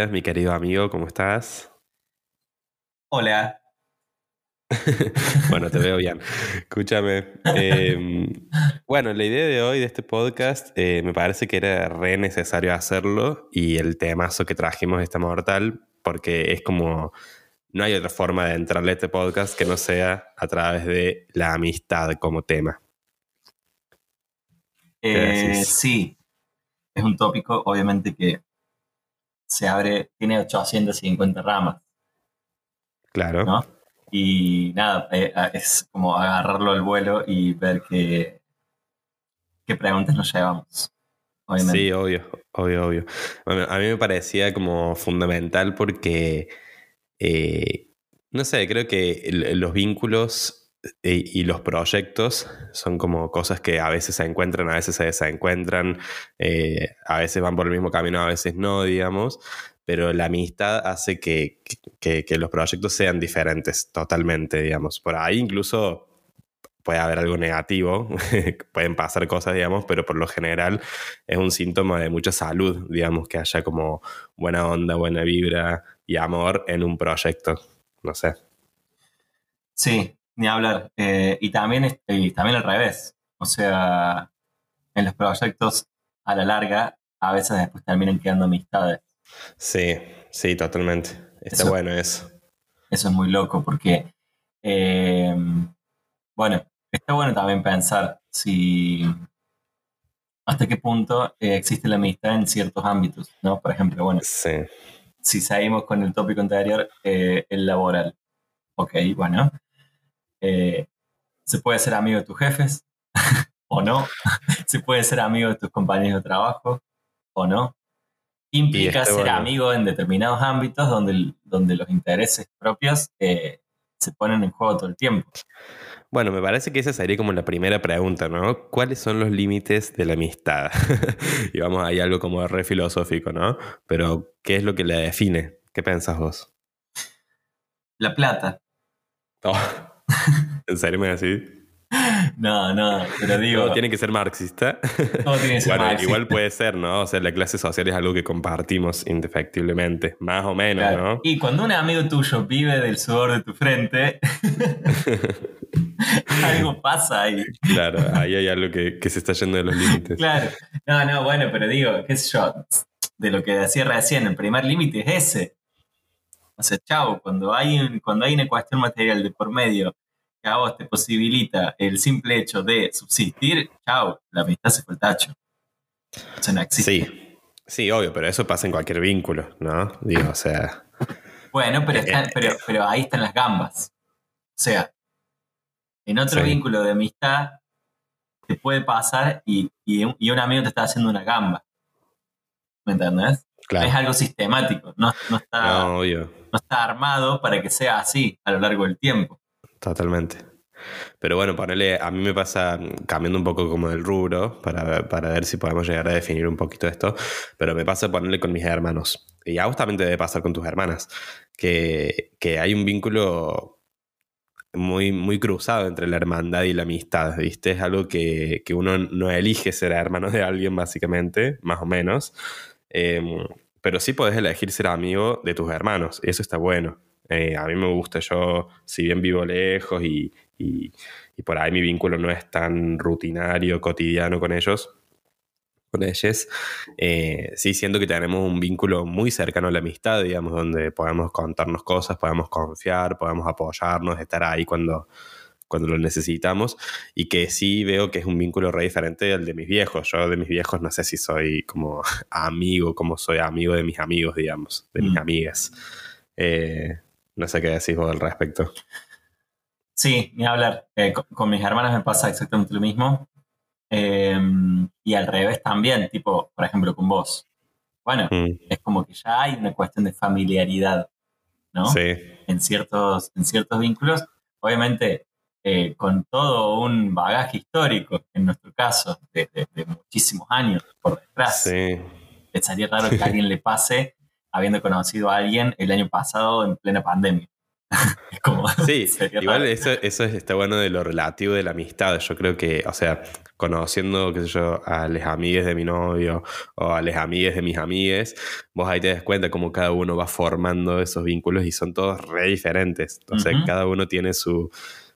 días, mi querido amigo, ¿cómo estás? Hola. bueno, te veo bien. Escúchame. Em, bueno, la idea de hoy de este podcast eh, me parece que era re necesario hacerlo y el temazo que trajimos está mortal porque es como no hay otra forma de entrarle a este podcast que no sea a través de la amistad como tema. Eh, sí, es un tópico obviamente que se abre, tiene 850 ramas. Claro. ¿no? Y nada, eh, es como agarrarlo al vuelo y ver qué, qué preguntas nos llevamos. Obviamente. Sí, obvio, obvio, obvio. a mí me parecía como fundamental porque, eh, no sé, creo que los vínculos eh, y los proyectos son como cosas que a veces se encuentran, a veces se desencuentran, a veces van por el mismo camino, a veces no, digamos pero la amistad hace que, los proyectos sean diferentes totalmente, digamos. Por ahí incluso puede haber algo negativo, pueden pasar cosas, digamos, pero por lo general es un síntoma de mucha salud, digamos, que haya como buena onda, buena vibra y amor en un proyecto, no sé. Sí, ni hablar. Eh, y, también, y también al revés. O sea, en los proyectos a la larga a veces después terminan quedando amistades. Sí, sí, totalmente. Está bueno eso. Eso es muy loco porque, eh, bueno, está bueno también pensar si hasta qué punto eh, existe la amistad en ciertos ámbitos, ¿no? Por ejemplo, bueno, si seguimos con el tópico anterior, eh, el laboral. Ok, bueno, se puede ser amigo de tus jefes o no, se puede ser amigo de tus compañeros de trabajo o no, implica ser amigo en determinados ámbitos donde, donde los intereses propios eh, se ponen en juego todo el tiempo. Bueno, me parece que esa sería como la primera pregunta, ¿no? ¿Cuáles son los límites de la amistad? y vamos, hay algo como re filosófico, ¿no? Pero, ¿qué es lo que la define? ¿Qué pensás vos? La plata. Oh. ¿En serio decís? No, no, pero digo. Todo tiene que ser marxista. Todo tiene que ser bueno, Igual puede ser, ¿no? O sea, la clase social es algo que compartimos indefectiblemente, más o menos, ¿no? Y cuando un amigo tuyo vive del sudor de tu frente, algo pasa ahí. Claro, ahí hay algo que, se está yendo de los límites. Claro. No, no, bueno, pero digo, qué sé yo, de lo que decía recién, el primer límite es ese. O sea, chavo, cuando hay, cuando hay una cuestión material de por medio que a vos te posibilita el simple hecho de subsistir, chao, la amistad se fue el tacho. O no existe. Sí, sí, obvio, pero eso pasa en cualquier vínculo, ¿no? Digo, o sea. Bueno, pero, eh, eh. pero, ahí están las gambas. O sea, en otro vínculo de amistad te puede pasar y, un amigo te está haciendo una gamba. ¿Me entendés? Claro. Es algo sistemático, no, está, no está armado para que sea así a lo largo del tiempo. Totalmente. Pero bueno, ponerle, a mí me pasa cambiando un poco como del rubro para, para, ver si podemos llegar a definir un poquito esto, pero me pasa ponerle con mis hermanos. Y justamente debe pasar con tus hermanas, que, hay un vínculo muy, muy cruzado entre la hermandad y la amistad, ¿viste? Es algo que, uno no elige ser hermano de alguien, básicamente, más o menos, em, pero sí podés elegir ser amigo de tus hermanos, y eso está bueno. Eh, a mí me gusta, yo, si bien vivo lejos y, por ahí mi vínculo no es tan rutinario, cotidiano con ellos, con ellos, eh, sí siento que tenemos un vínculo muy cercano a la amistad, digamos, donde podemos contarnos cosas, podemos confiar, podemos apoyarnos, estar ahí cuando, cuando lo necesitamos y que sí veo que es un vínculo re diferente al de mis viejos. Yo de mis viejos no sé si soy como amigo, como soy amigo de mis amigos, digamos, de mis mm. amigas. Eh, no sé qué decís vos al respecto. Sí, ni hablar. Eh, con, mis hermanas me pasa exactamente lo mismo. Em, y al revés también, tipo, por ejemplo, con vos. Bueno, mm. es como que ya hay una cuestión de familiaridad, ¿no? Sí. En ciertos, en ciertos vínculos. Obviamente, eh, con todo un bagaje histórico, en nuestro caso, de, muchísimos años por detrás. Sí. Sería raro que a alguien le pase habiendo conocido a alguien el año pasado en plena pandemia. sí, igual eso, eso está bueno de lo relativo de la amistad. Yo creo que, o sea, conociendo, qué sé yo, a las amigas de mi novio o a las amigas de mis amigues, vos ahí te das cuenta cómo cada uno va formando esos vínculos y son todos re diferentes. Entonces, cada uno tiene su,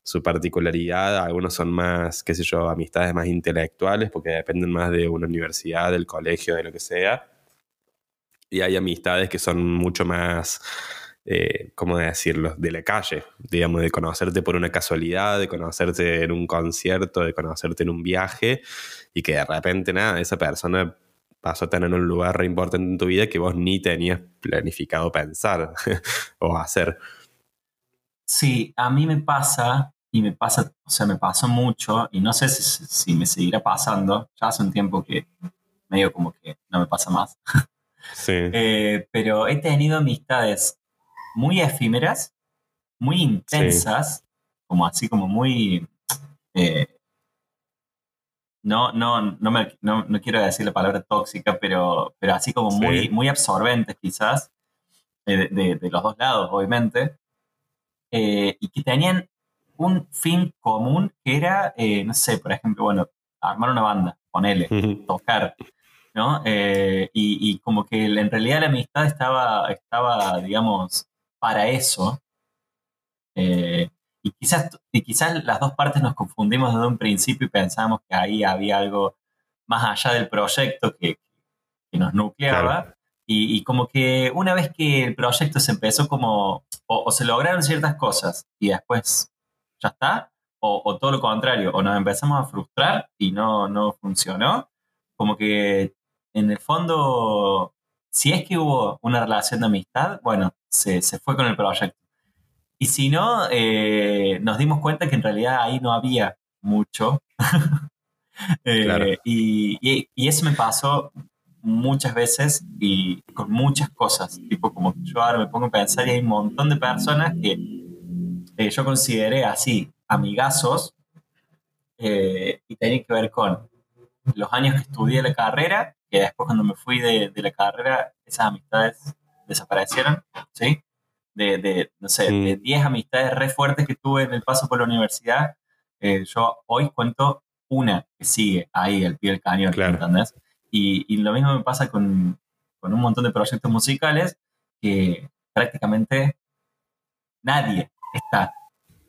su particularidad. Algunos son más, qué sé yo, amistades más intelectuales porque dependen más de una universidad, del colegio, de lo que sea. Y hay amistades que son mucho más eh, ¿cómo decirlo?, de la calle, digamos, de conocerte por una casualidad, de conocerte en un concierto, de conocerte en un viaje y que de repente, nada, esa persona pasó a tener un lugar re importante en tu vida que vos ni tenías planificado pensar o hacer. Sí, a mí me pasa, y me pasa, o sea, me pasó mucho, y no sé si, me seguirá pasando, ya hace un tiempo que medio como que no me pasa más. Sí. Eh, pero he tenido amistades muy efímeras, muy intensas, como así como muy... Eh, no, no, no, me, no, quiero decir la palabra tóxica, pero, pero así como muy, muy absorbentes quizás, eh, de, los dos lados, obviamente, eh, y que tenían un fin común que era, no sé, por ejemplo, bueno, armar una banda, ponerle, tocar, ¿no? y, y, como que en realidad la amistad estaba, estaba digamos, para eso. Eh, y, quizás, y quizás las dos partes nos confundimos desde un principio y pensamos que ahí había algo más allá del proyecto que, nos nucleaba. Y, como que una vez que el proyecto se empezó como, o, se lograron ciertas cosas y después ya está, o, todo lo contrario, o nos empezamos a frustrar y no, no funcionó, como que en el fondo, si es que hubo una relación de amistad, bueno, se, fue con el proyecto. Y si no, eh, nos dimos cuenta que en realidad ahí no había mucho. Eh, y, eso me pasó muchas veces y con muchas cosas. Tipo, como yo ahora me pongo a pensar y hay un montón de personas que eh, yo consideré así, amigazos, y tenían que ver con los años que estudié la carrera, que después cuando me fui de, de la carrera, esas amistades desaparecieron, ¿sí? De, de no sé, de 10 mm. amistades re fuertes que tuve en el paso por la universidad, eh, yo hoy cuento una que sigue ahí al pie del cañón, ¿entendés? Y, y, lo mismo me pasa con, con, un montón de proyectos musicales que prácticamente nadie está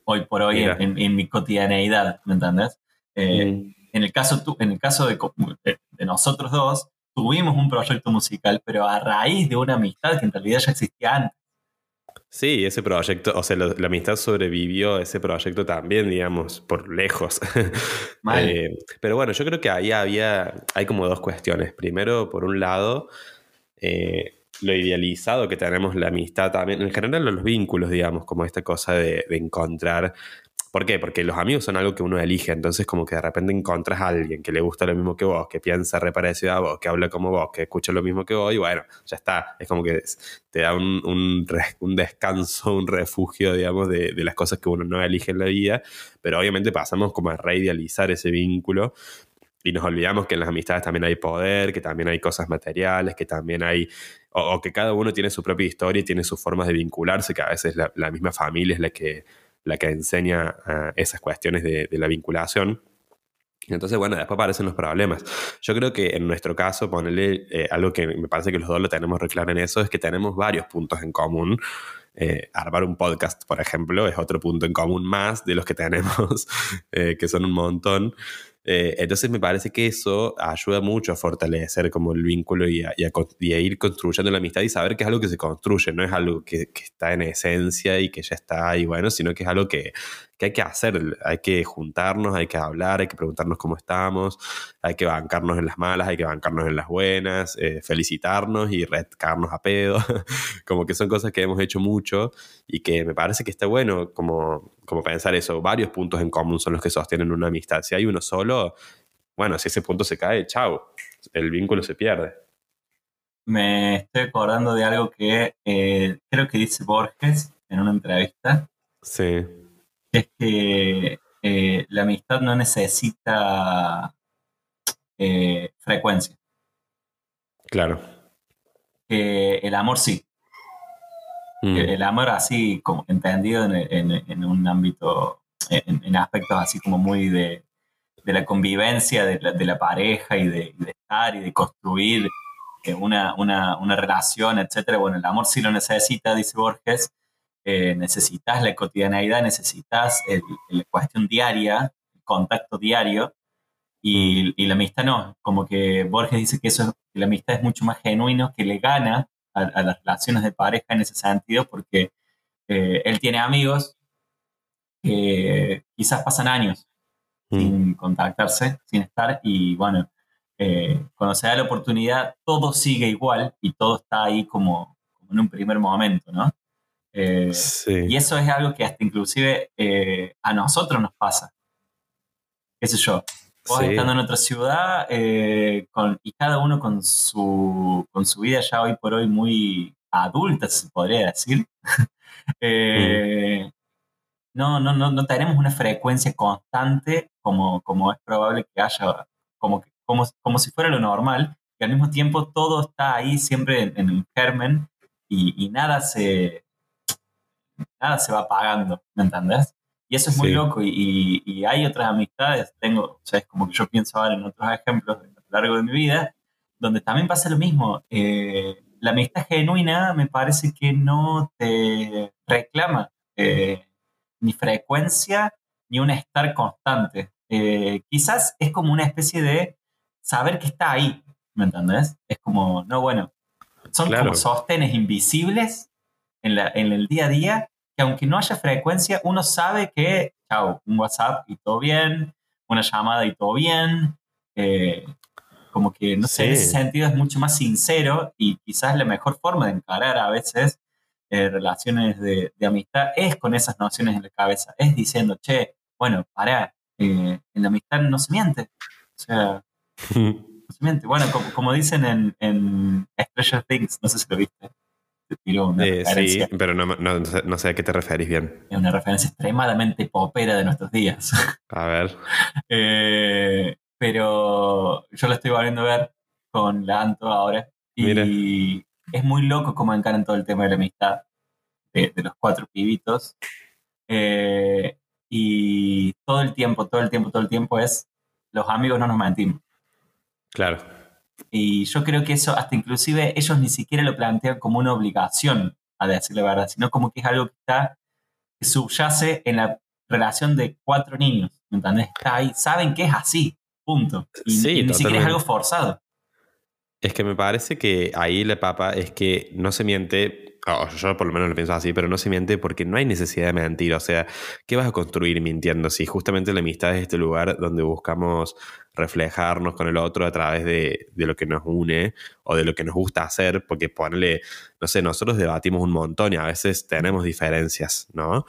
hoy por hoy en, en, mi cotidianeidad, ¿me entendés? Eh, mm. en, el caso, en el caso de, de nosotros dos, tuvimos un proyecto musical, pero a raíz de una amistad que en realidad ya existía antes. Sí, ese proyecto, o sea, la amistad sobrevivió a ese proyecto también, digamos, por lejos. Eh, pero bueno, yo creo que ahí había, hay como dos cuestiones. Primero, por un lado, eh, lo idealizado que tenemos la amistad también, en general los vínculos, digamos, como esta cosa de, encontrar ¿Por qué? Porque los amigos son algo que uno elige, entonces como que de repente encontras a alguien que le gusta lo mismo que vos, que piensa reparecido a vos, que habla como vos, que escucha lo mismo que vos, y bueno, ya está. Es como que te da un, un, descanso, un refugio, digamos, de, de, las cosas que uno no elige en la vida, pero obviamente pasamos como a reidealizar ese vínculo y nos olvidamos que en las amistades también hay poder, que también hay cosas materiales, que también hay, o, que cada uno tiene su propia historia y tiene sus formas de vincularse, que a veces la, misma familia es la que la que enseña eh, esas cuestiones de, la vinculación. Entonces, bueno, después aparecen los problemas. Yo creo que en nuestro caso, ponerle eh, algo que me parece que los dos lo tenemos re claro en eso, es que tenemos varios puntos en común. Eh, armar un podcast, por ejemplo, es otro punto en común más de los que tenemos, que son un montón. Eh, entonces me parece que eso ayuda mucho a fortalecer como el vínculo y a, ir construyendo la amistad y saber que es algo que se construye, no es algo que, que, está en esencia y que ya está ahí, bueno, sino que es algo que, que hay que hacer, hay que juntarnos, hay que hablar, hay que preguntarnos cómo estamos, hay que bancarnos en las malas, hay que bancarnos en las buenas, eh, felicitarnos y retcarnos a pedo, como que son cosas que hemos hecho mucho y que me parece que está bueno como, como pensar eso, varios puntos en común son los que sostienen una amistad, si hay uno solo, bueno, si ese punto se cae, chao, el vínculo se pierde. Me estoy acordando de algo que eh, creo que dice Borges en una entrevista. Sí es que eh, la amistad no necesita eh, frecuencia. Claro. el amor sí. mm. el, amor así como entendido en, un ámbito, en, aspectos así como muy de, la convivencia de la, pareja y de, estar y de construir eh, una, una, relación, etcétera. Bueno, el amor sí lo necesita, dice Borges. Eh, necesitas la cotidianeidad, necesitas la cuestión diaria, el contacto diario, y, y, la amistad no, como que Borges dice que eso que la amistad es mucho más genuino, que le gana a, las relaciones de pareja en ese sentido, porque eh, él tiene amigos que quizás pasan años mm. sin contactarse, sin estar, y bueno, eh, cuando se da la oportunidad, todo sigue igual y todo está ahí como, en un primer momento, ¿no? Eh, y eso es algo que hasta inclusive a nosotros nos pasa. ¿Qué sé yo? Vos estando en otra ciudad eh, con, y cada uno con su, con su vida ya hoy por hoy muy adulta, se podría decir. Eh, no, no, no, no tenemos una frecuencia constante como, como es probable que haya, como, como, como si fuera lo normal, y al mismo tiempo todo está ahí siempre en, en el germen y, y, nada se nada se va apagando, ¿me entendés? Y eso es muy loco. Y, y, hay otras amistades, tengo, o sea, es como que yo pienso ahora en otros ejemplos a lo largo de mi vida, donde también pasa lo mismo. Eh, la amistad genuina me parece que no te reclama eh, ni frecuencia ni un estar constante. Eh, quizás es como una especie de saber que está ahí, ¿me entendés? Es como, no, bueno, son como sostenes invisibles en, la, en el día a día que aunque no haya frecuencia, uno sabe que, chao, un WhatsApp y todo bien, una llamada y todo bien. Eh, como que, no sé, en ese sentido es mucho más sincero y quizás la mejor forma de encarar a veces eh, relaciones de, amistad es con esas nociones en la cabeza, es diciendo, che, bueno, pará, eh, en la amistad no se miente. O sea, no se miente. Bueno, como, dicen en, en Stranger Things, no sé si lo viste. Eh, sí, pero no, sé a qué te referís bien. Es una referencia extremadamente popera de nuestros días. A ver. Eh, pero yo la estoy volviendo a ver con la Anto ahora. Y es muy loco cómo encaran todo el tema de la amistad de, los cuatro pibitos. Eh, y todo el tiempo, todo el tiempo, todo el tiempo es los amigos no nos mentimos. Claro. Y yo creo que eso, hasta inclusive ellos ni siquiera lo plantean como una obligación, a decir la verdad, sino como que es algo que está, que subyace en la relación de cuatro niños, ¿me entendés? Está ahí, saben que es así, punto. Y, ni siquiera es algo forzado. Es que me parece que ahí la papa es que no se miente yo por lo menos lo pienso así, pero no se miente porque no hay necesidad de mentir. O sea, ¿qué vas a construir mintiendo? Si justamente la amistad es este lugar donde buscamos reflejarnos con el otro a través de, de, lo que nos une o de lo que nos gusta hacer, porque ponerle, no sé, nosotros debatimos un montón y a veces tenemos diferencias, ¿no?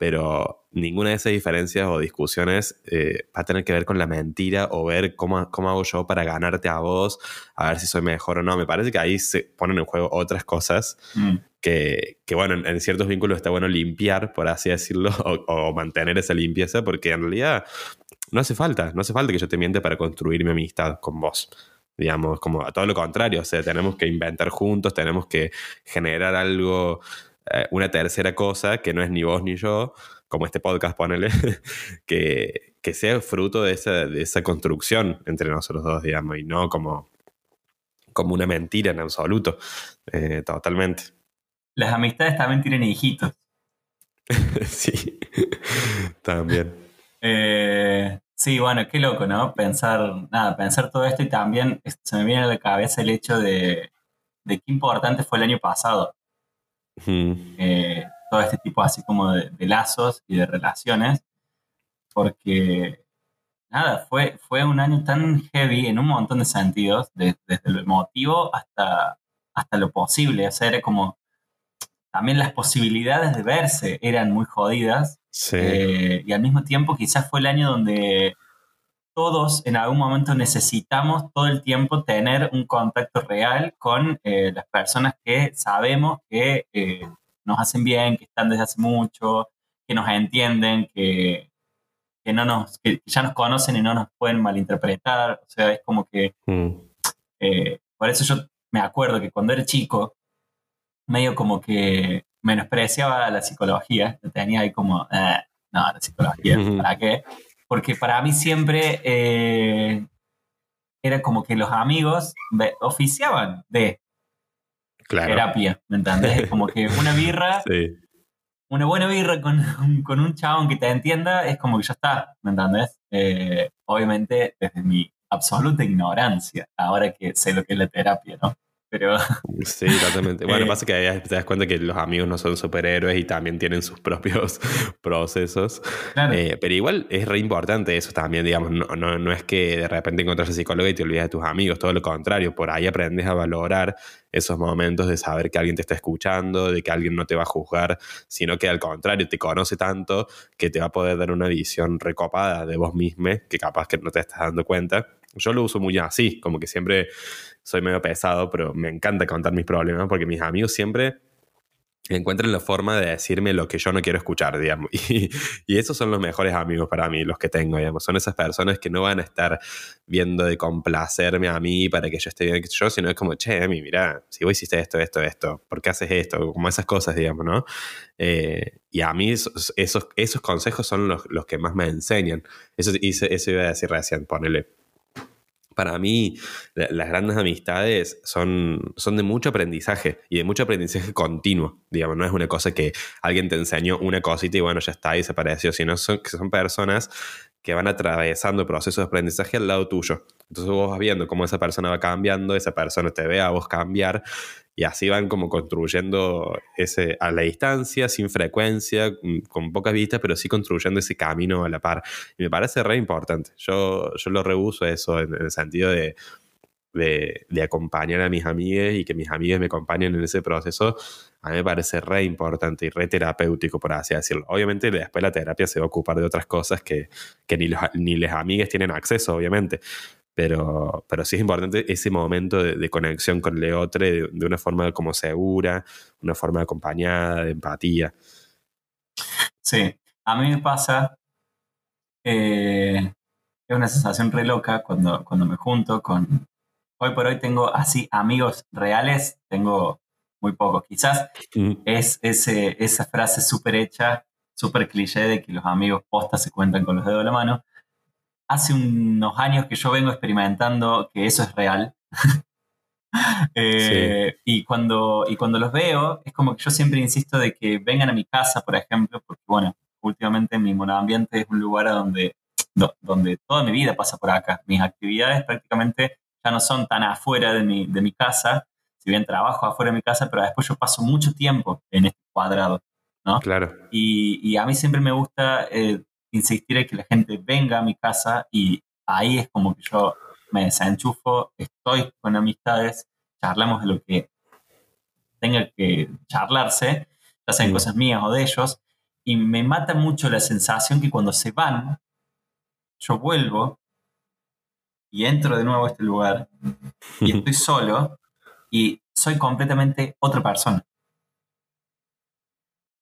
Pero ninguna de esas diferencias o discusiones eh, va a tener que ver con la mentira o ver cómo, cómo, hago yo para ganarte a vos, a ver si soy mejor o no. Me parece que ahí se ponen en juego otras cosas mm. que, que, bueno, en, ciertos vínculos está bueno limpiar, por así decirlo, o, mantener esa limpieza, porque en realidad no hace falta, no hace falta que yo te miente para construir mi amistad con vos digamos, como a todo lo contrario, o sea, tenemos que inventar juntos, tenemos que generar algo eh, una tercera cosa que no es ni vos ni yo, como este podcast, ponele, que, que sea fruto de esa, de esa construcción entre nosotros dos, digamos, y no como, como una mentira en absoluto, eh, totalmente. Las amistades también tienen hijitos. sí, también. Eh, sí, bueno, qué loco, ¿no? Pensar, nada, pensar todo esto y también se me viene a la cabeza el hecho de, de qué importante fue el año pasado. Eh, todo este tipo así como de, lazos y de relaciones, porque nada, fue, fue un año tan heavy en un montón de sentidos, desde lo emotivo hasta, hasta lo posible, o sea, era como también las posibilidades de verse eran muy jodidas, eh, y al mismo tiempo quizás fue el año donde todos en algún momento necesitamos todo el tiempo tener un contacto real con eh, las personas que sabemos que eh, nos hacen bien, que están desde hace mucho, que nos entienden, que, no nos, ya nos conocen y no nos pueden malinterpretar. O sea, es como que... Mm. Eh, por eso yo me acuerdo que cuando era chico, medio como que menospreciaba la psicología, tenía ahí como, eh, no, la psicología, ¿para qué? Porque para mí siempre eh, era como que los amigos oficiaban de terapia, ¿me entendés? Como que una birra, una buena birra con, con, un chabón que te entienda es como que ya está, ¿me entendés? Eh, obviamente desde mi absoluta ignorancia, ahora que sé lo que es la terapia, ¿no? Pero... Sí, totalmente. Bueno, eh, pasa que ahí te das cuenta que los amigos no son superhéroes y también tienen sus propios procesos. Eh, pero igual es re importante eso también, digamos. No, no, no, es que de repente encuentras a psicólogo y te olvidas de tus amigos, todo lo contrario. Por ahí aprendes a valorar esos momentos de saber que alguien te está escuchando, de que alguien no te va a juzgar, sino que al contrario, te conoce tanto que te va a poder dar una visión recopada de vos mismo que capaz que no te estás dando cuenta. Yo lo uso muy así, como que siempre soy medio pesado, pero me encanta contar mis problemas porque mis amigos siempre encuentran la forma de decirme lo que yo no quiero escuchar, digamos. Y, y, esos son los mejores amigos para mí, los que tengo, digamos. Son esas personas que no van a estar viendo de complacerme a mí para que yo esté bien yo, sino es como, che, Emi, mira, si vos hiciste esto, esto, esto, ¿por qué haces esto? Como esas cosas, digamos, ¿no? Eh, y a mí esos, esos consejos son los, los que más me enseñan. Eso, eso iba a decir recién, ponele para mí las grandes amistades son, son de mucho aprendizaje y de mucho aprendizaje continuo. Digamos, no es una cosa que alguien te enseñó una cosita y bueno, ya está y se pareció, sino que son personas que van atravesando procesos de aprendizaje al lado tuyo. Entonces vos vas viendo cómo esa persona va cambiando, esa persona te ve a vos cambiar y así van como construyendo ese a la distancia, sin frecuencia, mm, con pocas vistas, pero sí construyendo ese camino a la par. Y me parece re importante. Yo, yo lo rehuso eso en, el sentido de, de, acompañar a mis amigas y que mis amigas me acompañen en ese proceso, a mí me parece re importante y re terapéutico, por así decirlo. Obviamente después la terapia se va a ocupar de otras cosas que, que ni, los, ni las amigas tienen acceso, obviamente. Pero, pero sí es importante ese momento de, conexión con el otro de, una forma como segura, una forma acompañada, de empatía. Sí, a mí me pasa, eh, es una sensación re loca cuando, cuando me junto con... Hoy por hoy tengo así amigos reales, tengo muy pocos. Quizás es ese, esa frase súper hecha, súper cliché de que los amigos postas se cuentan con los dedos de la mano hace unos años que yo vengo experimentando que eso es real. Eh, y, cuando, y cuando los veo, es como que yo siempre insisto de que vengan a mi casa, por ejemplo, porque bueno, últimamente mi monoambiente es un lugar donde, donde toda mi vida pasa por acá. Mis actividades prácticamente ya no son tan afuera de mi, de mi casa, si bien trabajo afuera de mi casa, pero después yo paso mucho tiempo en este cuadrado. ¿no? Claro. Y, y a mí siempre me gusta eh, insistir en que la gente venga a mi casa y ahí es como que yo me desenchufo, estoy con amistades, charlamos de lo que tenga que charlarse, ya sean cosas mías o de ellos, y me mata mucho la sensación que cuando se van, yo vuelvo y entro de nuevo a este lugar y estoy solo y soy completamente otra persona.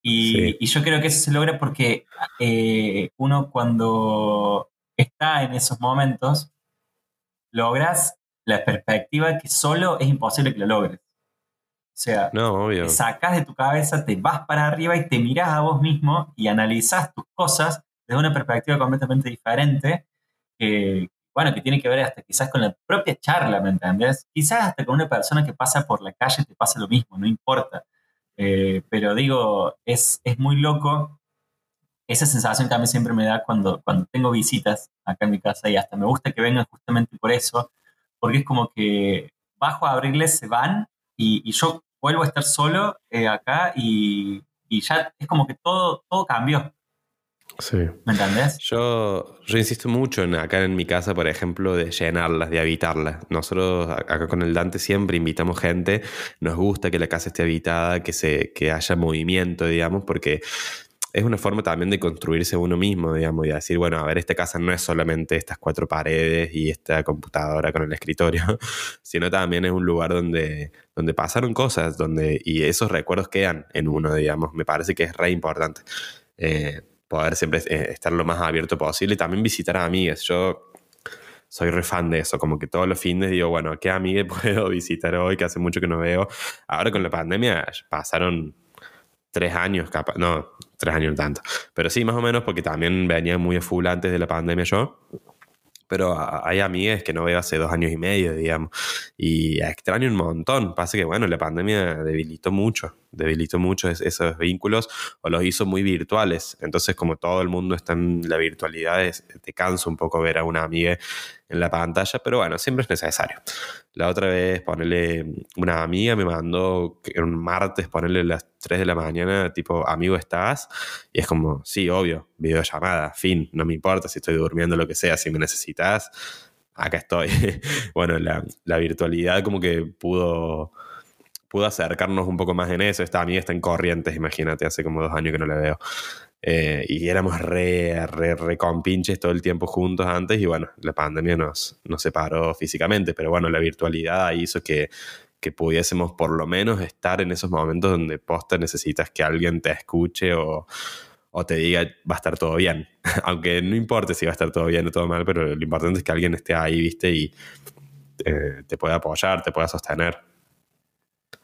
Y, yo creo que eso se logra porque eh, uno cuando está en esos momentos, logras la perspectiva que solo es imposible que lo logres. O sea, te sacas de tu cabeza, te vas para arriba y te miras a vos mismo y analizas tus cosas desde una perspectiva completamente diferente, que, bueno, que tiene que ver hasta quizás con la propia charla, ¿me entiendes? Quizás hasta con una persona que pasa por la calle te pasa lo mismo, no importa. Eh, pero digo, es, es muy loco esa sensación que a mí siempre me da cuando, cuando tengo visitas acá en mi casa y hasta me gusta que vengan justamente por eso, porque es como que bajo a abrirles, se van y, yo vuelvo a estar solo eh, acá y, y, ya es como que todo, todo cambió. Sí. ¿Me entendés? Yo, yo insisto mucho en acá en mi casa, por ejemplo, de llenarlas, de habitarlas. Nosotros acá con el Dante siempre invitamos gente, nos gusta que la casa esté habitada, que, se, que haya movimiento, digamos, porque es una forma también de construirse uno mismo, digamos, y decir, bueno, a ver, esta casa no es solamente estas cuatro paredes y esta computadora con el escritorio, sino también es un lugar donde, donde pasaron cosas, donde, y esos recuerdos quedan en uno, digamos. Me parece que es re importante. Eh, poder siempre eh, estar lo más abierto posible y también visitar a amigas. Yo soy re fan de eso, como que todos los fines digo, bueno, ¿qué amiga puedo visitar hoy que hace mucho que no veo? Ahora con la pandemia pasaron tres años, capaz, no, tres años tanto, pero sí, más o menos, porque también venía muy a full antes de la pandemia yo. Pero hay amigas que no veo hace dos años y medio, digamos. Y extraño un montón. Pasa que, bueno, la pandemia debilitó mucho, debilitó mucho esos vínculos o los hizo muy virtuales. Entonces, como todo el mundo está en la virtualidad, te cansa un poco ver a una amiga en la pantalla, pero bueno, siempre es necesario. La otra vez, ponerle una amiga me mandó un martes, ponerle las 3 de la mañana, tipo, amigo, ¿estás? Y es como, sí, obvio, videollamada, fin, no me importa si estoy durmiendo, lo que sea, si me necesitas, acá estoy. bueno, la, la virtualidad como que pudo pudo acercarnos un poco más en eso. Esta amiga está en Corrientes, imagínate, hace como dos años que no la veo. Eh, y éramos re, re, re compinches todo el tiempo juntos antes y bueno, la pandemia nos, nos separó físicamente, pero bueno, la virtualidad hizo que, que pudiésemos por lo menos estar en esos momentos donde posta necesitas que alguien te escuche o, o te diga va a estar todo bien. Aunque no importe si va a estar todo bien o todo mal, pero lo importante es que alguien esté ahí, viste, y eh, te pueda apoyar, te pueda sostener.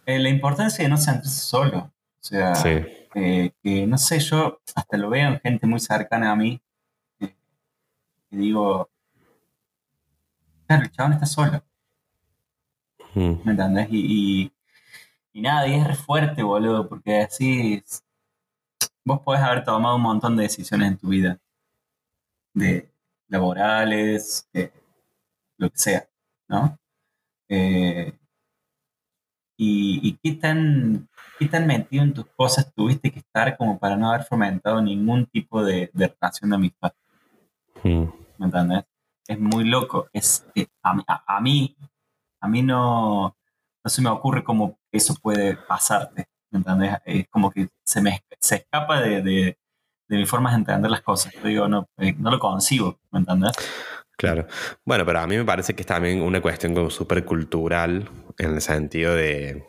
Eh, la importancia de no sentirse solo. O sea, sí eh, que no sé, yo hasta lo veo en gente muy cercana a mí, eh, y digo, claro, el chabón está solo. Hmm. ¿Me entendés? Y, y, nada, y es re fuerte, boludo, porque así vos podés haber tomado un montón de decisiones en tu vida, de laborales, lo que sea, ¿no? Eh, y, y, qué tan ¿Qué tan metido en tus cosas tuviste que estar como para no haber fomentado ningún tipo de, relación de amistad? Hmm. ¿Me entiendes? Es muy loco. Es, eh, a, mí, a mí no, no se me ocurre cómo eso puede pasarte. ¿Me entiendes? Es como que se me se escapa de, de, de mi forma de entender las cosas. Yo digo, no, eh, no lo consigo. ¿Me entiendes? Claro. Bueno, pero a mí me parece que es también una cuestión como súper cultural en el sentido de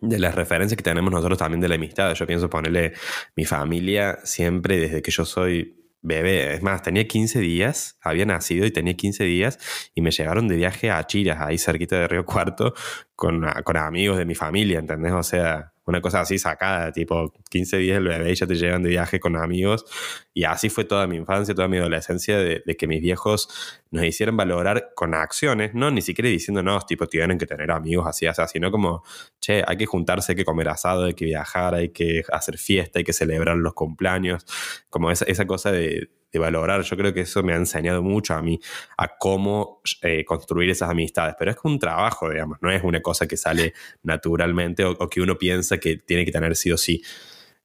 de las referencias que tenemos nosotros también de la amistad. Yo pienso ponerle mi familia siempre desde que yo soy bebé. Es más, tenía 15 días, había nacido y tenía 15 días y me llegaron de viaje a Chiras, ahí cerquita de Río Cuarto, con, con amigos de mi familia, ¿entendés? O sea, una cosa así sacada, tipo 15 días el bebé y ya te llegan de viaje con amigos. Y así fue toda mi infancia, toda mi adolescencia, de, que mis viejos nos hicieran valorar con acciones, no ni siquiera diciéndonos, tipo, tienen que tener amigos así, así, sino como, che, hay que juntarse, hay que comer asado, hay que viajar, hay que hacer fiesta, hay que celebrar los cumpleaños, como esa, esa cosa de, de valorar. Yo creo que eso me ha enseñado mucho a mí a cómo eh, construir esas amistades. Pero es un trabajo, digamos, no es una cosa que sale naturalmente o, que uno piensa que tiene que tener sí o sí.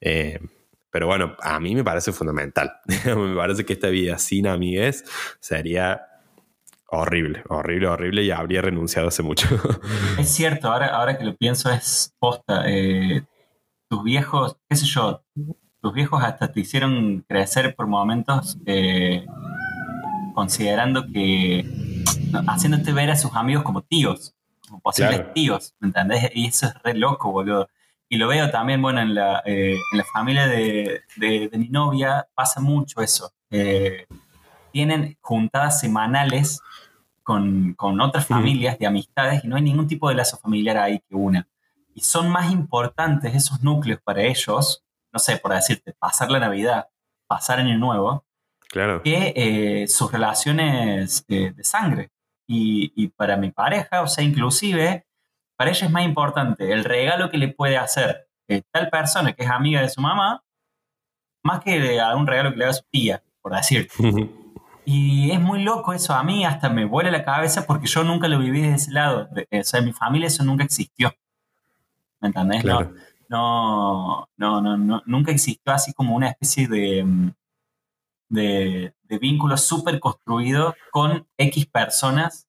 Eh, pero bueno, a mí me parece fundamental. me parece que esta vida sin amigues sería horrible, horrible, horrible y habría renunciado hace mucho. es cierto, ahora, ahora que lo pienso es posta. Eh, tus viejos, qué sé yo, tus viejos hasta te hicieron crecer por momentos eh, considerando que haciéndote ver a sus amigos como tíos, como posibles tíos, ¿me entendés? Y eso es re loco, boludo. Y lo veo también, bueno, en la, eh, en la familia de, de, mi novia pasa mucho eso. Eh, tienen juntadas semanales con, con otras familias de amistades y no hay ningún tipo de lazo familiar ahí que una. Y son más importantes esos núcleos para ellos no sé, por decirte, pasar la Navidad, pasar el nuevo, claro. que eh, sus relaciones eh, de sangre. Y, para mi pareja, o sea, inclusive, para ella es más importante el regalo que le puede hacer eh, tal persona que es amiga de su mamá, más que un regalo que le haga su tía, por decirte. y es muy loco eso, a mí hasta me vuela la cabeza porque yo nunca lo viví de ese lado. O sea, en mi familia eso nunca existió. ¿Me entendés? Claro no, no, no, nunca existió así como una especie de, mm, de, vínculo súper construido con X personas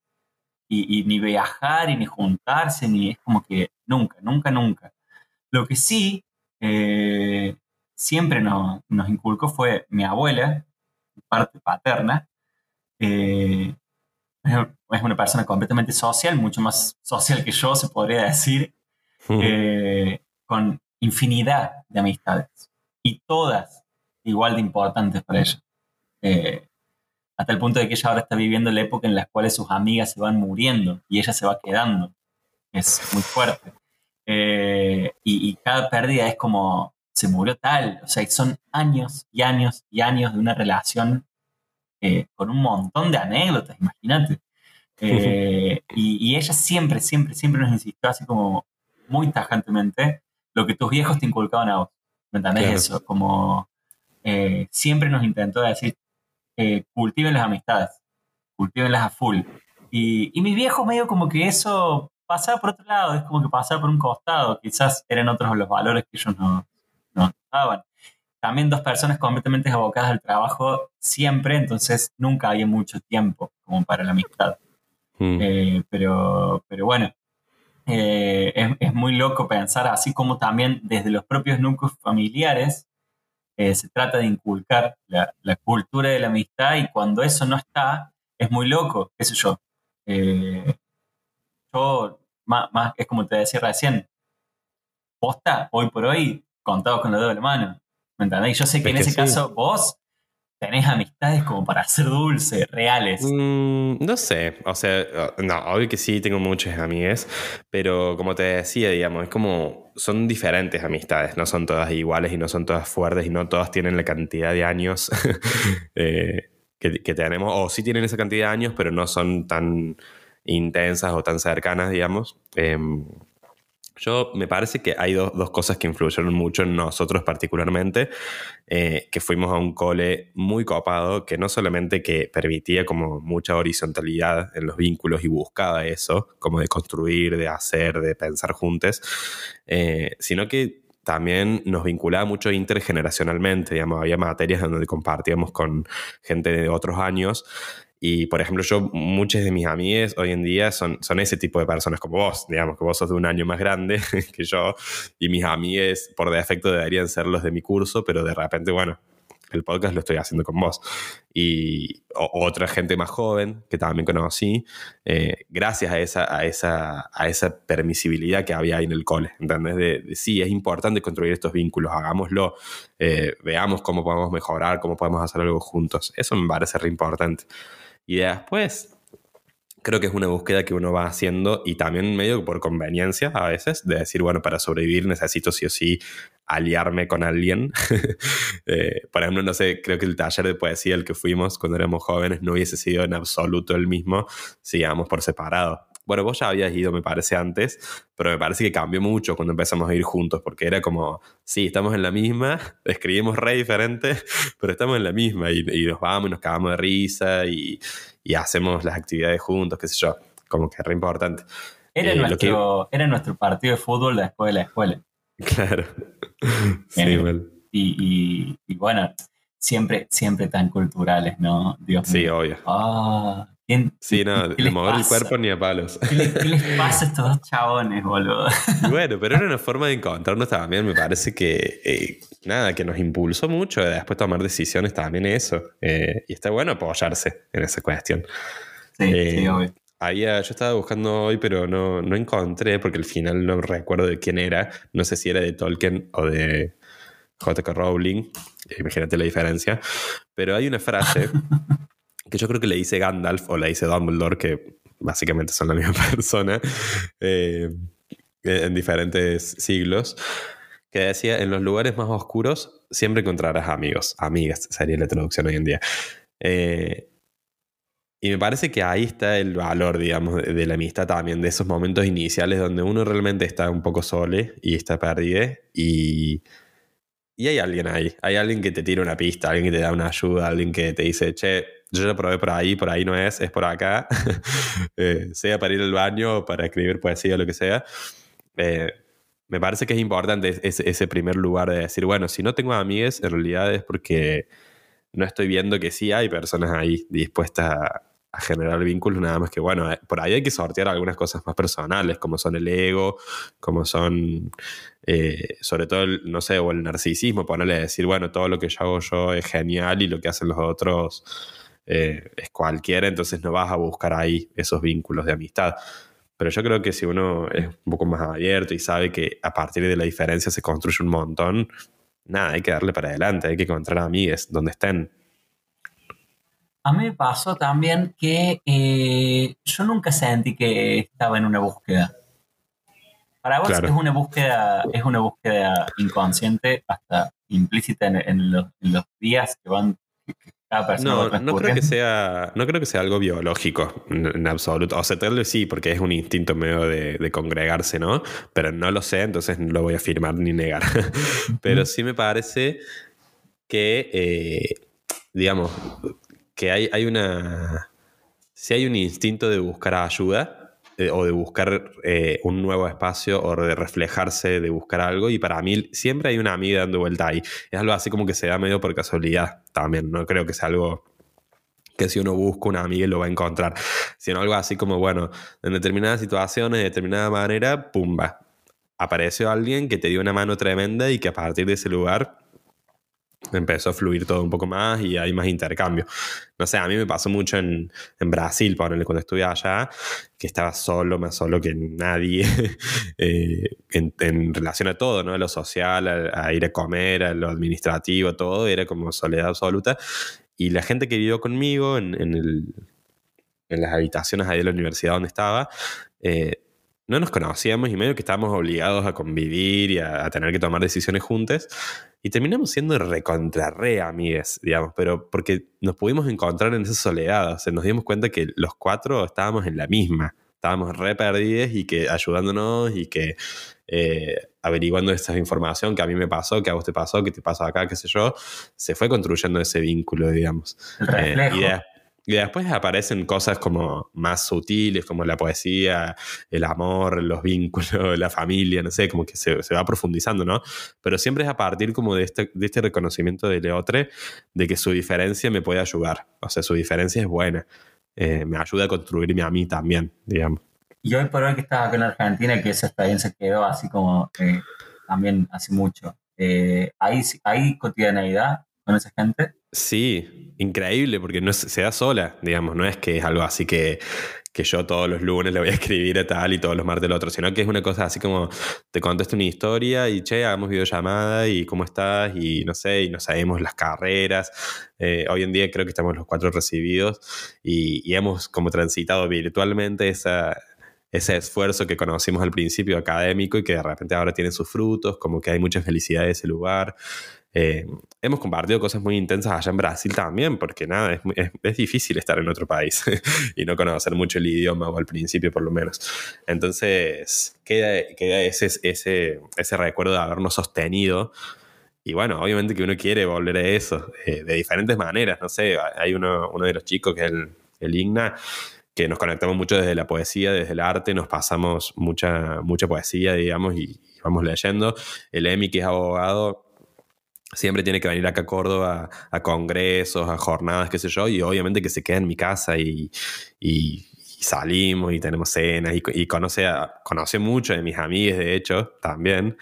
y, ni viajar y ni juntarse, ni es como que nunca, nunca, nunca. Lo que sí eh, siempre nos, inculcó fue mi abuela, parte paterna, eh, es una persona completamente social, mucho más social que yo, se podría decir con infinidad de amistades y todas igual de importantes para ella. Eh, hasta el punto de que ella ahora está viviendo la época en la cual sus amigas se van muriendo y ella se va quedando. Es muy fuerte. Eh, y, cada pérdida es como, se murió tal. O sea, son años y años y años de una relación eh, con un montón de anécdotas, imagínate. Eh, y, ella siempre, siempre, siempre nos insistió así como muy tajantemente lo que tus viejos te inculcaban a vos. ¿Me entendés eso? Como eh, siempre nos intentó decir, cultiven las amistades, cultivenlas a full. Y, y mis viejos medio como que eso pasaba por otro lado, es como que pasaba por un costado, quizás eran otros los valores que ellos nos, nos daban. También dos personas completamente abocadas al trabajo siempre, entonces nunca había mucho tiempo como para la amistad. Mm. Eh, pero, pero bueno, eh, es, es, muy loco pensar así como también desde los propios núcleos familiares eh, se trata de inculcar la, la, cultura de la amistad y cuando eso no está, es muy loco, qué sé yo. yo, más, más, es como te decía recién, posta, hoy por hoy, contado con los dedos de la mano. ¿Me entendés? Yo sé que en ese caso vos tenés amistades como para ser dulce, reales. Mm, no sé, o sea, no, obvio que sí tengo muchas amigas, pero como te decía, digamos, es como, son diferentes amistades, no son todas iguales y no son todas fuertes y no todas tienen la cantidad de años eh, que, tenemos, o sí tienen esa cantidad de años, pero no son tan intensas o tan cercanas, digamos. Eh, yo me parece que hay dos cosas que influyeron mucho en nosotros particularmente, eh, que fuimos a un cole muy copado, que no solamente que permitía como mucha horizontalidad en los vínculos y buscaba eso, como de construir, de hacer, de pensar juntos, eh, sino que también nos vinculaba mucho intergeneracionalmente, digamos, había materias donde compartíamos con gente de otros años y, por ejemplo, yo, muchas de mis amigas hoy en día son, son ese tipo de personas como vos, digamos, que vos sos de un año más grande que yo, y mis amigas por defecto deberían ser los de mi curso, pero de repente, bueno, el podcast lo estoy haciendo con vos. Y otra gente más joven que también conocí, eh, gracias a esa, a, esa, a esa permisibilidad que había ahí en el cole, ¿entendés? De, sí, es importante construir estos vínculos, hagámoslo, eh, veamos cómo podemos mejorar, cómo podemos hacer algo juntos. Eso me parece re importante. Y después, creo que es una búsqueda que uno va haciendo y también medio por conveniencia a veces, de decir, bueno, para sobrevivir necesito sí o sí aliarme con alguien. Eh, por ejemplo, no sé, creo que el taller de poesía al que fuimos cuando éramos jóvenes no hubiese sido en absoluto el mismo si íbamos por separado. Bueno, vos ya habías ido, me parece, antes, pero me parece que cambió mucho cuando empezamos a ir juntos, porque era como, sí, estamos en la misma, escribimos re diferente, pero estamos en la misma y, nos vamos y nos cagamos de risa y, hacemos las actividades juntos, qué sé yo, como que es re importante. Era, eh, nuestro, era nuestro partido de fútbol después de la escuela. Claro. sí, eh, y, y, bueno, siempre, siempre tan culturales, ¿no? Dios sí, obvio. Ah, sí, no, de mover el cuerpo ni a palos. ¿Qué, les, pasa a estos dos chabones, boludo? Bueno, pero era una forma de encontrarnos también, me parece que, eh, nada, que nos impulsó mucho de después tomar decisiones también eso. Eh, y está bueno apoyarse en esa cuestión. Sí, sí, eh, obvio. Había, yo estaba buscando hoy, pero no, no encontré, porque al final no recuerdo de quién era. No sé si era de Tolkien o de J.K. Rowling. Imagínate la diferencia. Pero hay una frase que yo creo que le dice Gandalf o le dice Dumbledore, que básicamente son la misma persona, eh, en diferentes siglos, que decía, en los lugares más oscuros siempre encontrarás amigos, amigas, sería la traducción hoy en día. Eh, y me parece que ahí está el valor, digamos, de, la amistad también, de esos momentos iniciales donde uno realmente está un poco solo y está perdido y, y hay alguien ahí, hay alguien que te tira una pista, alguien que te da una ayuda, alguien que te dice, che, yo ya probé por ahí, por ahí no es, es por acá, eh, sea para ir al baño para escribir poesía o lo que sea. Eh, me parece que es importante ese, ese, primer lugar de decir, bueno, si no tengo amigas, en realidad es porque no estoy viendo que sí hay personas ahí dispuestas a, a generar vínculos, nada más que, bueno, eh, por ahí hay que sortear algunas cosas más personales, como son el ego, como son, sobre todo, el, no sé, o el narcisismo, ponerle a decir, bueno, todo lo que yo hago yo es genial y lo que hacen los otros eh, es cualquiera, entonces no vas a buscar ahí esos vínculos de amistad. Pero yo creo que si uno es un poco más abierto y sabe que a partir de la diferencia se construye un montón, nada, hay que darle para adelante, hay que encontrar amigues donde estén. A mí me pasó también que eh, yo nunca sentí que estaba en una búsqueda. Para vos Claro. es una búsqueda, es una búsqueda inconsciente, hasta implícita en, en los, en los días que van, que, va No, no creo que sea, no creo que sea algo biológico en, en absoluto. O sea, tal vez sí, porque es un instinto medio de, de congregarse, ¿no? Pero no lo sé, entonces no lo voy a afirmar ni negar. Pero sí me parece que, eh, digamos, que hay, hay una. Si hay un instinto de buscar ayuda o de buscar eh, un nuevo espacio o de reflejarse, de buscar algo, y para mí siempre hay una amiga dando vuelta ahí. Es algo así como que se da medio por casualidad también. No creo que sea algo que si uno busca una amiga lo va a encontrar, sino algo así como, bueno, en determinadas situaciones, de determinada manera, pumba, apareció alguien que te dio una mano tremenda y que a partir de ese lugar empezó a fluir todo un poco más y hay más intercambio. No sé, a mí me pasó mucho en, en Brasil, ponele, cuando estuve allá, que estaba solo, más solo que nadie, eh, en, en relación a todo, ¿no? A lo social, a, a ir a comer, a lo administrativo, todo, era como soledad absoluta. Y la gente que vivió conmigo en, en, el, las habitaciones ahí de la universidad donde estaba, eh, no nos conocíamos y medio que estábamos obligados a convivir y a, a tener que tomar decisiones juntas. Y terminamos siendo recontra re amigues, digamos, pero porque nos pudimos encontrar en esa soledad. O sea, nos dimos cuenta que los cuatro estábamos en la misma. Estábamos re perdidos y que ayudándonos y que eh, averiguando esa información que a mí me pasó, que a vos te pasó, que te pasó acá, qué sé yo, se fue construyendo ese vínculo, digamos. El Eh, y, de- y después aparecen cosas como más sutiles, como la poesía, el amor, los vínculos, la familia, no sé, como que se, se va profundizando, ¿no? Pero siempre es a partir como de este, de este reconocimiento de Leotre, de que su diferencia me puede ayudar. O sea, su diferencia es buena. Eh, me ayuda a construirme a mí también, digamos. Y hoy por hoy que estás acá en Argentina, que esa experiencia quedó así como eh, también hace mucho, eh, ¿hay, ¿hay cotidianeidad gente? Sí, increíble, porque no se da sola, digamos, no es que es algo así que, que yo todos los lunes le voy a escribir a tal y todos los martes el otro, sino que es una cosa así como te contesto una historia y che, hagamos videollamada y cómo estás y no sé, y nos sabemos las carreras. Eh, hoy en día creo que estamos los cuatro recibidos y, hemos como transitado virtualmente ese esfuerzo que conocimos al principio académico y que de repente ahora tiene sus frutos, como que hay mucha felicidad en ese lugar. Eh, hemos compartido cosas muy intensas allá en Brasil también, porque nada, es, es- es difícil estar en otro país y no conocer mucho el idioma, o al principio por lo menos. Entonces, queda, queda ese, ese, ese recuerdo de habernos sostenido. Y bueno, obviamente que uno quiere volver a eso, eh, de diferentes maneras. No sé, hay uno, uno de los chicos que es el, el Igna, que nos conectamos mucho desde la poesía, desde el arte, nos pasamos mucha, mucha poesía, digamos, y, y vamos leyendo. El Emi, que es abogado, siempre tiene que venir acá a Córdoba a congresos, a jornadas, qué sé yo, y obviamente que se queda en mi casa y, y- salimos y tenemos cenas y, conoce, a- conoce mucho de mis amigas, de hecho, también.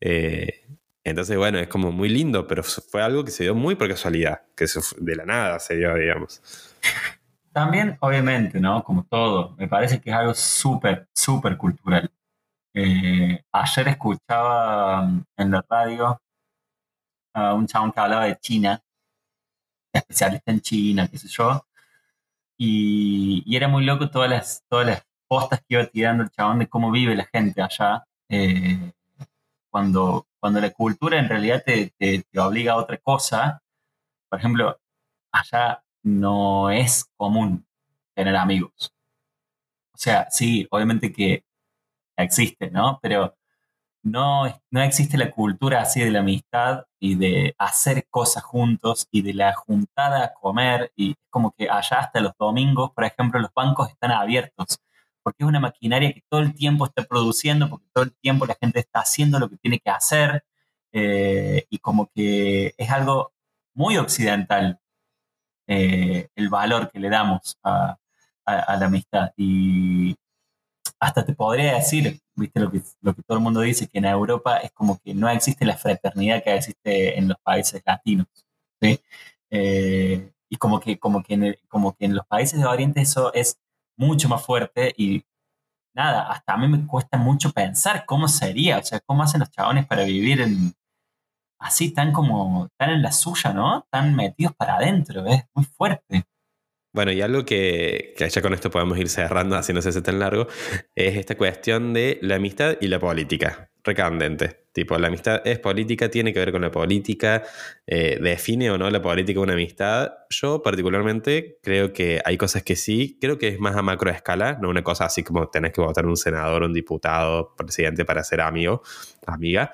Eh, entonces, bueno, es como muy lindo, pero fue algo que se dio muy por casualidad, que de la nada se dio, digamos. También, obviamente, ¿no? Como todo, me parece que es algo súper, súper cultural. Eh, ayer escuchaba um, en la radio un chabón que hablaba de China, especialista en China, qué sé yo, y, y era muy loco todas las, todas las postas que iba tirando el chabón de cómo vive la gente allá, eh, cuando, cuando la cultura en realidad te, te, te obliga a otra cosa. Por ejemplo, allá no es común tener amigos. O sea, sí, obviamente que existe, ¿no? Pero no, no existe la cultura así de la amistad y de hacer cosas juntos y de la juntada a comer. Y es como que allá hasta los domingos, por ejemplo, los bancos están abiertos. Porque es una maquinaria que todo el tiempo está produciendo, porque todo el tiempo la gente está haciendo lo que tiene que hacer. eh, y como que es algo muy occidental eh, el valor que le damos a, a, a la amistad. Y hasta te podría decir, viste lo que, lo que todo el mundo dice, que en Europa es como que no existe la fraternidad que existe en los países latinos. Eh, y como que, como, que en como que en los países de Oriente eso es mucho más fuerte y nada, hasta a mí me cuesta mucho pensar cómo sería, o sea, cómo hacen los chabones para vivir así tan como, tan en la suya, ¿no? Tan metidos para adentro, es muy fuerte. Bueno, y algo que, ya con esto podemos ir cerrando, así no se hace tan largo, es esta cuestión de la amistad y la política. Recandente. Tipo, la amistad es política, tiene que ver con la política, eh, define o no la política una amistad. Yo particularmente creo que hay cosas que sí, creo que es más a macro escala, no una cosa así como tenés que votar un senador, un diputado, presidente para ser amigo, amiga.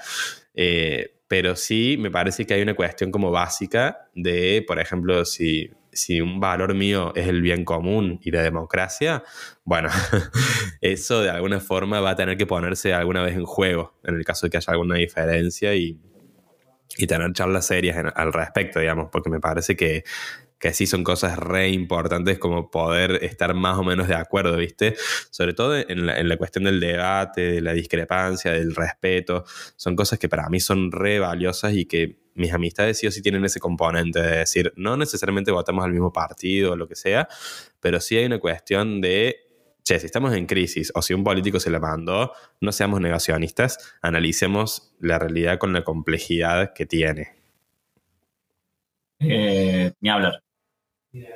Eh, pero sí me parece que hay una cuestión como básica de, por ejemplo, si si un valor mío es el bien común y la democracia, bueno, eso de alguna forma va a tener que ponerse alguna vez en juego, en el caso de que haya alguna diferencia y, tener charlas serias al respecto, digamos, porque me parece que, que sí son cosas re importantes como poder estar más o menos de acuerdo, ¿viste? Sobre todo en la, en la, cuestión del debate, de la discrepancia, del respeto. Son cosas que para mí son re valiosas y que mis amistades sí o sí tienen ese componente de decir, no necesariamente votamos al mismo partido o lo que sea, pero sí hay una cuestión de, che, si estamos en crisis o si un político se la mandó, no seamos negacionistas, analicemos la realidad con la complejidad que tiene. Eh, ni hablar.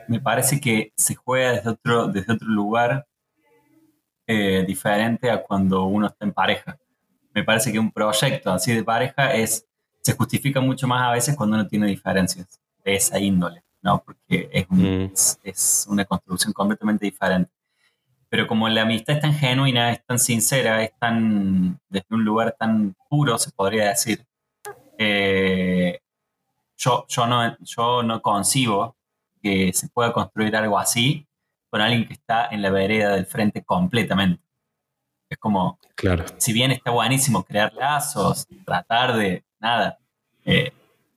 Me parece que se juega desde otro, desde otro lugar eh, diferente a cuando uno está en pareja. Me parece que un proyecto así de pareja es se justifica mucho más a veces cuando uno tiene diferencias de esa índole, ¿no? Porque es, mm. es, una construcción completamente diferente. Pero como la amistad es tan genuina, es tan sincera, es tan desde un lugar tan puro, se podría decir, eh, yo, yo, no, yo no concibo que se pueda construir algo así con alguien que está en la vereda del frente completamente. Es como, claro. si bien está buenísimo crear lazos, tratar de nada, eh,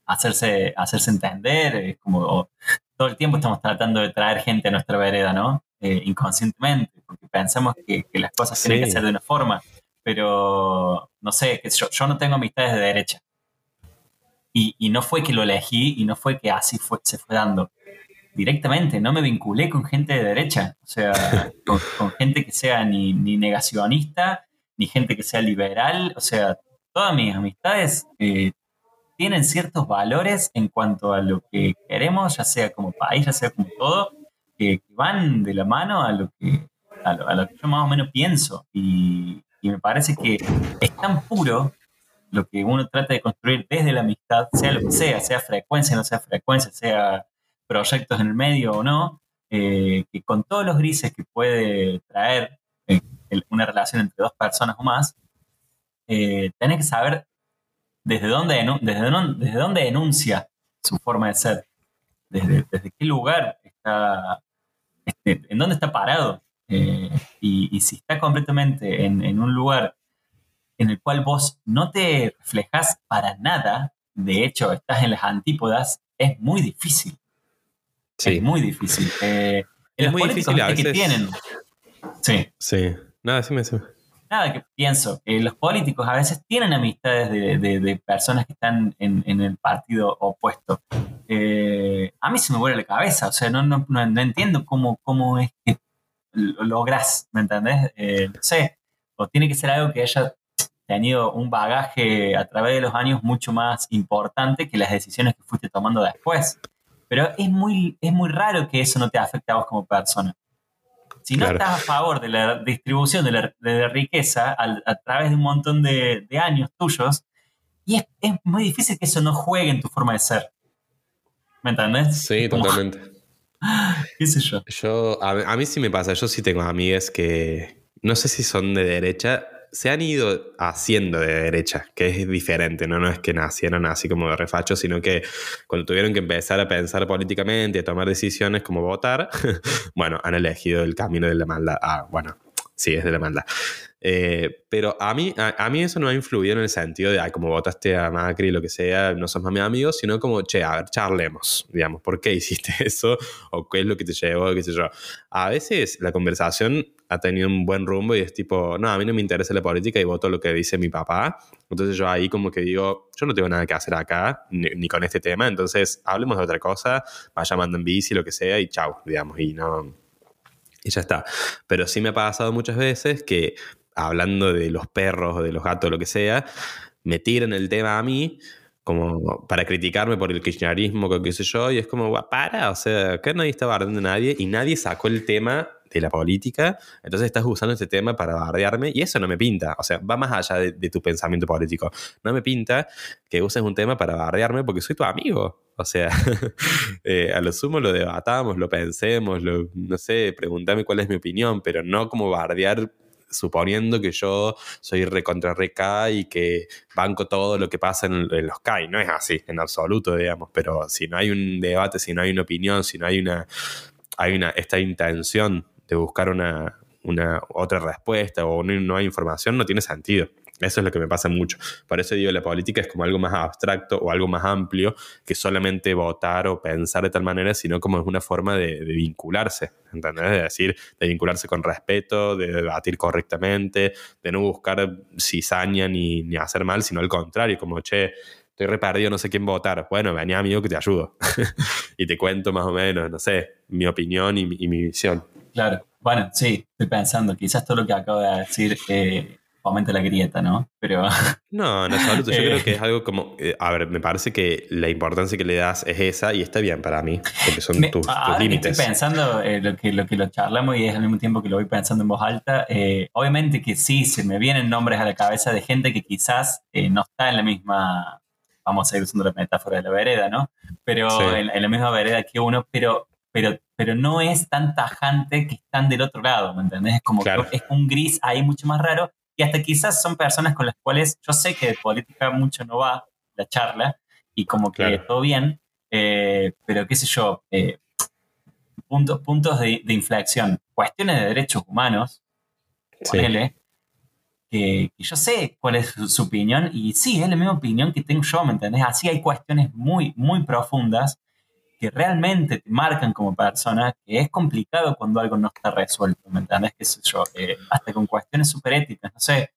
hacerse, hacerse entender, es como todo el tiempo estamos tratando de traer gente a nuestra vereda, ¿no? Eh, inconscientemente, porque pensamos que, las cosas tienen que ser de una forma, pero no sé, yo, yo no tengo amistades de derecha. Y, y, no fue que lo elegí y no fue que así fue, se fue dando. Directamente, no me vinculé con gente de derecha, o sea, con, gente que sea ni, ni, negacionista, ni gente que sea liberal, o sea, todas mis amistades eh, tienen ciertos valores en cuanto a lo que queremos, ya sea como país, ya sea como todo, que, van de la mano a lo, que, a lo, que yo más o menos pienso. Y, me parece que es tan puro lo que uno trata de construir desde la amistad, sea lo que sea, sea frecuencia, no sea frecuencia, sea proyectos en el medio o no, eh, que con todos los grises que puede traer eh, una relación entre dos personas o más, eh, tenés que saber desde dónde, desde, desde dónde denuncia su forma de ser, desde, desde qué lugar está, este, en dónde está parado. Eh, y, si está completamente en, un lugar en el cual vos no te reflejas para nada, de hecho estás en las antípodas, es muy difícil. Sí. Es muy difícil. Eh, es muy difícil a veces. que tienen. Sí. Sí. Nada, sí me nada, que pienso, que los políticos a veces tienen amistades de, personas que están en, el partido opuesto. Eh, a mí se me vuelve la cabeza, o sea, no, no, no, entiendo cómo, cómo es que lo logras, ¿me entendés? Eh, no sé, o tiene que ser algo que haya tenido un bagaje a través de los años mucho más importante que las decisiones que fuiste tomando después. Pero es muy, es muy raro que eso no te afecte a vos como persona. Si no estás a favor de la distribución de la, riqueza a, través de un montón de, años tuyos, y es, muy difícil que eso no juegue en tu forma de ser. ¿Me entiendes? Sí, totalmente. ¿Qué sé yo? Yo, a, a, mí sí me pasa, yo sí tengo amigas que no sé si son de derecha, se han ido haciendo de derecha, que es diferente, ¿no? No es que nacieron así como de refacho, sino que cuando tuvieron que empezar a pensar políticamente a tomar decisiones como votar, bueno, han elegido el camino de la maldad. Ah, bueno, sí, es de la maldad. Eh, pero a mí, a, mí eso no ha influido en el sentido de, ay, como votaste a Macri, lo que sea, no somos más amigos, sino como, che, a ver, charlemos, digamos, ¿por qué hiciste eso? ¿O qué es lo que te llevó? ¿Qué sé yo? A veces la conversación ha tenido un buen rumbo y es tipo, no, a mí no me interesa la política y voto lo que dice mi papá. Entonces yo ahí como que digo, yo no tengo nada que hacer acá, ni, con este tema, entonces hablemos de otra cosa, vaya mandando en bici, lo que sea, y chau, digamos, y no... Y ya está. Pero sí me ha pasado muchas veces que hablando de los perros o de los gatos, lo que sea, me tiran el tema a mí como para criticarme por el kirchnerismo, qué sé yo, y es como, para, o sea, que nadie está bardeando a nadie y nadie sacó el tema de la política, entonces estás usando este tema para bardearme y eso no me pinta, o sea, va más allá de, tu pensamiento político. No me pinta que uses un tema para bardearme porque soy tu amigo. O sea, eh, a lo sumo lo debatamos, lo pensemos, lo, no sé, pregúntame cuál es mi opinión, pero no como bardear suponiendo que yo soy recontra reca y que banco todo lo que pasa en, los CAI. No es así, en absoluto, digamos, pero si no hay un debate, si no hay una opinión, si no hay una, hay una, esta intención de buscar una, una otra respuesta o no, hay información, no tiene sentido. Eso es lo que me pasa mucho. Por eso digo, la política es como algo más abstracto o algo más amplio que solamente votar o pensar de tal manera, sino como es una forma de, vincularse, ¿entendés? De decir, de vincularse con respeto, de debatir correctamente, de no buscar cizaña ni, ni hacer mal, sino al contrario, como, che, estoy re perdido, no sé quién votar. Bueno, venía amigo que te ayudo. y te cuento más o menos, no sé, mi opinión y, y mi visión. Claro. Bueno, sí, estoy pensando, quizás todo lo que acabo de decir eh, fomenta la grieta, ¿no? Pero. No, en absoluto. Yo creo eh, que es algo como. Eh, a ver, me parece que la importancia que le das es esa y está bien para mí, porque son tus, límites. Estoy pensando eh, lo, que, lo que lo charlamos y es al mismo tiempo que lo voy pensando en voz alta. obviamente que sí, se me vienen nombres a la cabeza de gente que quizás no está en la misma. Vamos a ir usando la metáfora de la vereda, ¿no? Pero en, la misma vereda que uno, pero pero, pero no es tan tajante que están del otro lado, ¿me entendés? Es como que es un gris ahí mucho más raro y hasta quizás son personas con las cuales yo sé que de política mucho no va la charla y como que todo bien, eh, pero qué sé yo, eh, puntos, puntos de, inflexión, cuestiones de derechos humanos, ponele, que, yo sé cuál es su, opinión y sí, es la misma opinión que tengo yo, ¿me entendés? Así hay cuestiones muy, muy profundas que realmente te marcan como persona, que es complicado cuando algo no está resuelto, ¿me entiendes? ¿Qué sé yo? Eh, hasta con cuestiones súper éticas, no sé.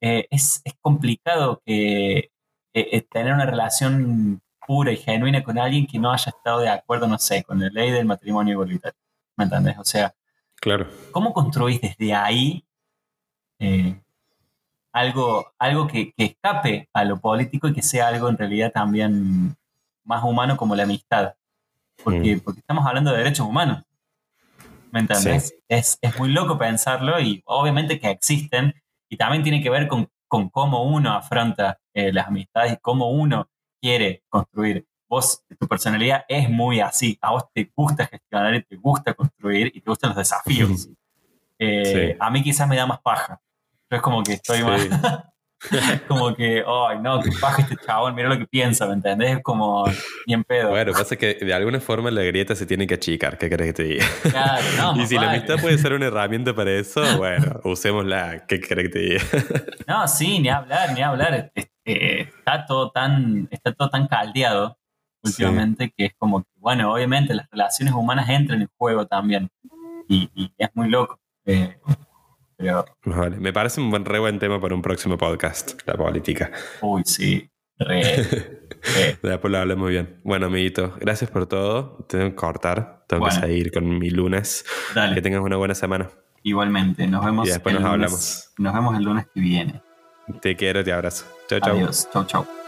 Eh, es, es, complicado que eh, tener una relación pura y genuina con alguien que no haya estado de acuerdo, no sé, con la ley del matrimonio igualitario, ¿me entiendes? O sea, claro. ¿cómo construís desde ahí algo, algo que, que escape a lo político y que sea algo en realidad también más humano como la amistad? Porque, mm. porque estamos hablando de derechos humanos. ¿Me entiendes? Es, es, muy loco pensarlo y obviamente que existen y también tiene que ver con, con cómo uno afronta eh, las amistades y cómo uno quiere construir. Vos, tu personalidad es muy así. A vos te gusta gestionar y te gusta construir y te gustan los desafíos. Eh, a mí quizás me da más paja. Yo es como que estoy más... como que, ay, no, que paja este chabón, mira lo que piensa, ¿me entendés? Es como, ni en pedo. Bueno, pasa que de alguna forma la grieta se tiene que achicar, ¿qué querés que te diga? Claro, no. y si la amistad puede ser una herramienta para eso, bueno, usémosla, ¿qué querés que te diga? no, sí, ni hablar, ni hablar. Este, está, todo tan, está todo tan caldeado últimamente que es como que, bueno, obviamente las relaciones humanas entran en juego también. Y, es muy loco. Eh, Vale, me parece un buen, re buen tema para un próximo podcast, la política. Uy, sí. Re, Después lo hablé muy bien. Bueno, amiguito, gracias por todo. Tengo que cortar, tengo que seguir con mi lunes. Que tengas una buena semana. Igualmente, nos vemos. Y después nos hablamos. Nos vemos el lunes que viene. Te quiero, te abrazo. Chao, chao. Adiós, chao, chao.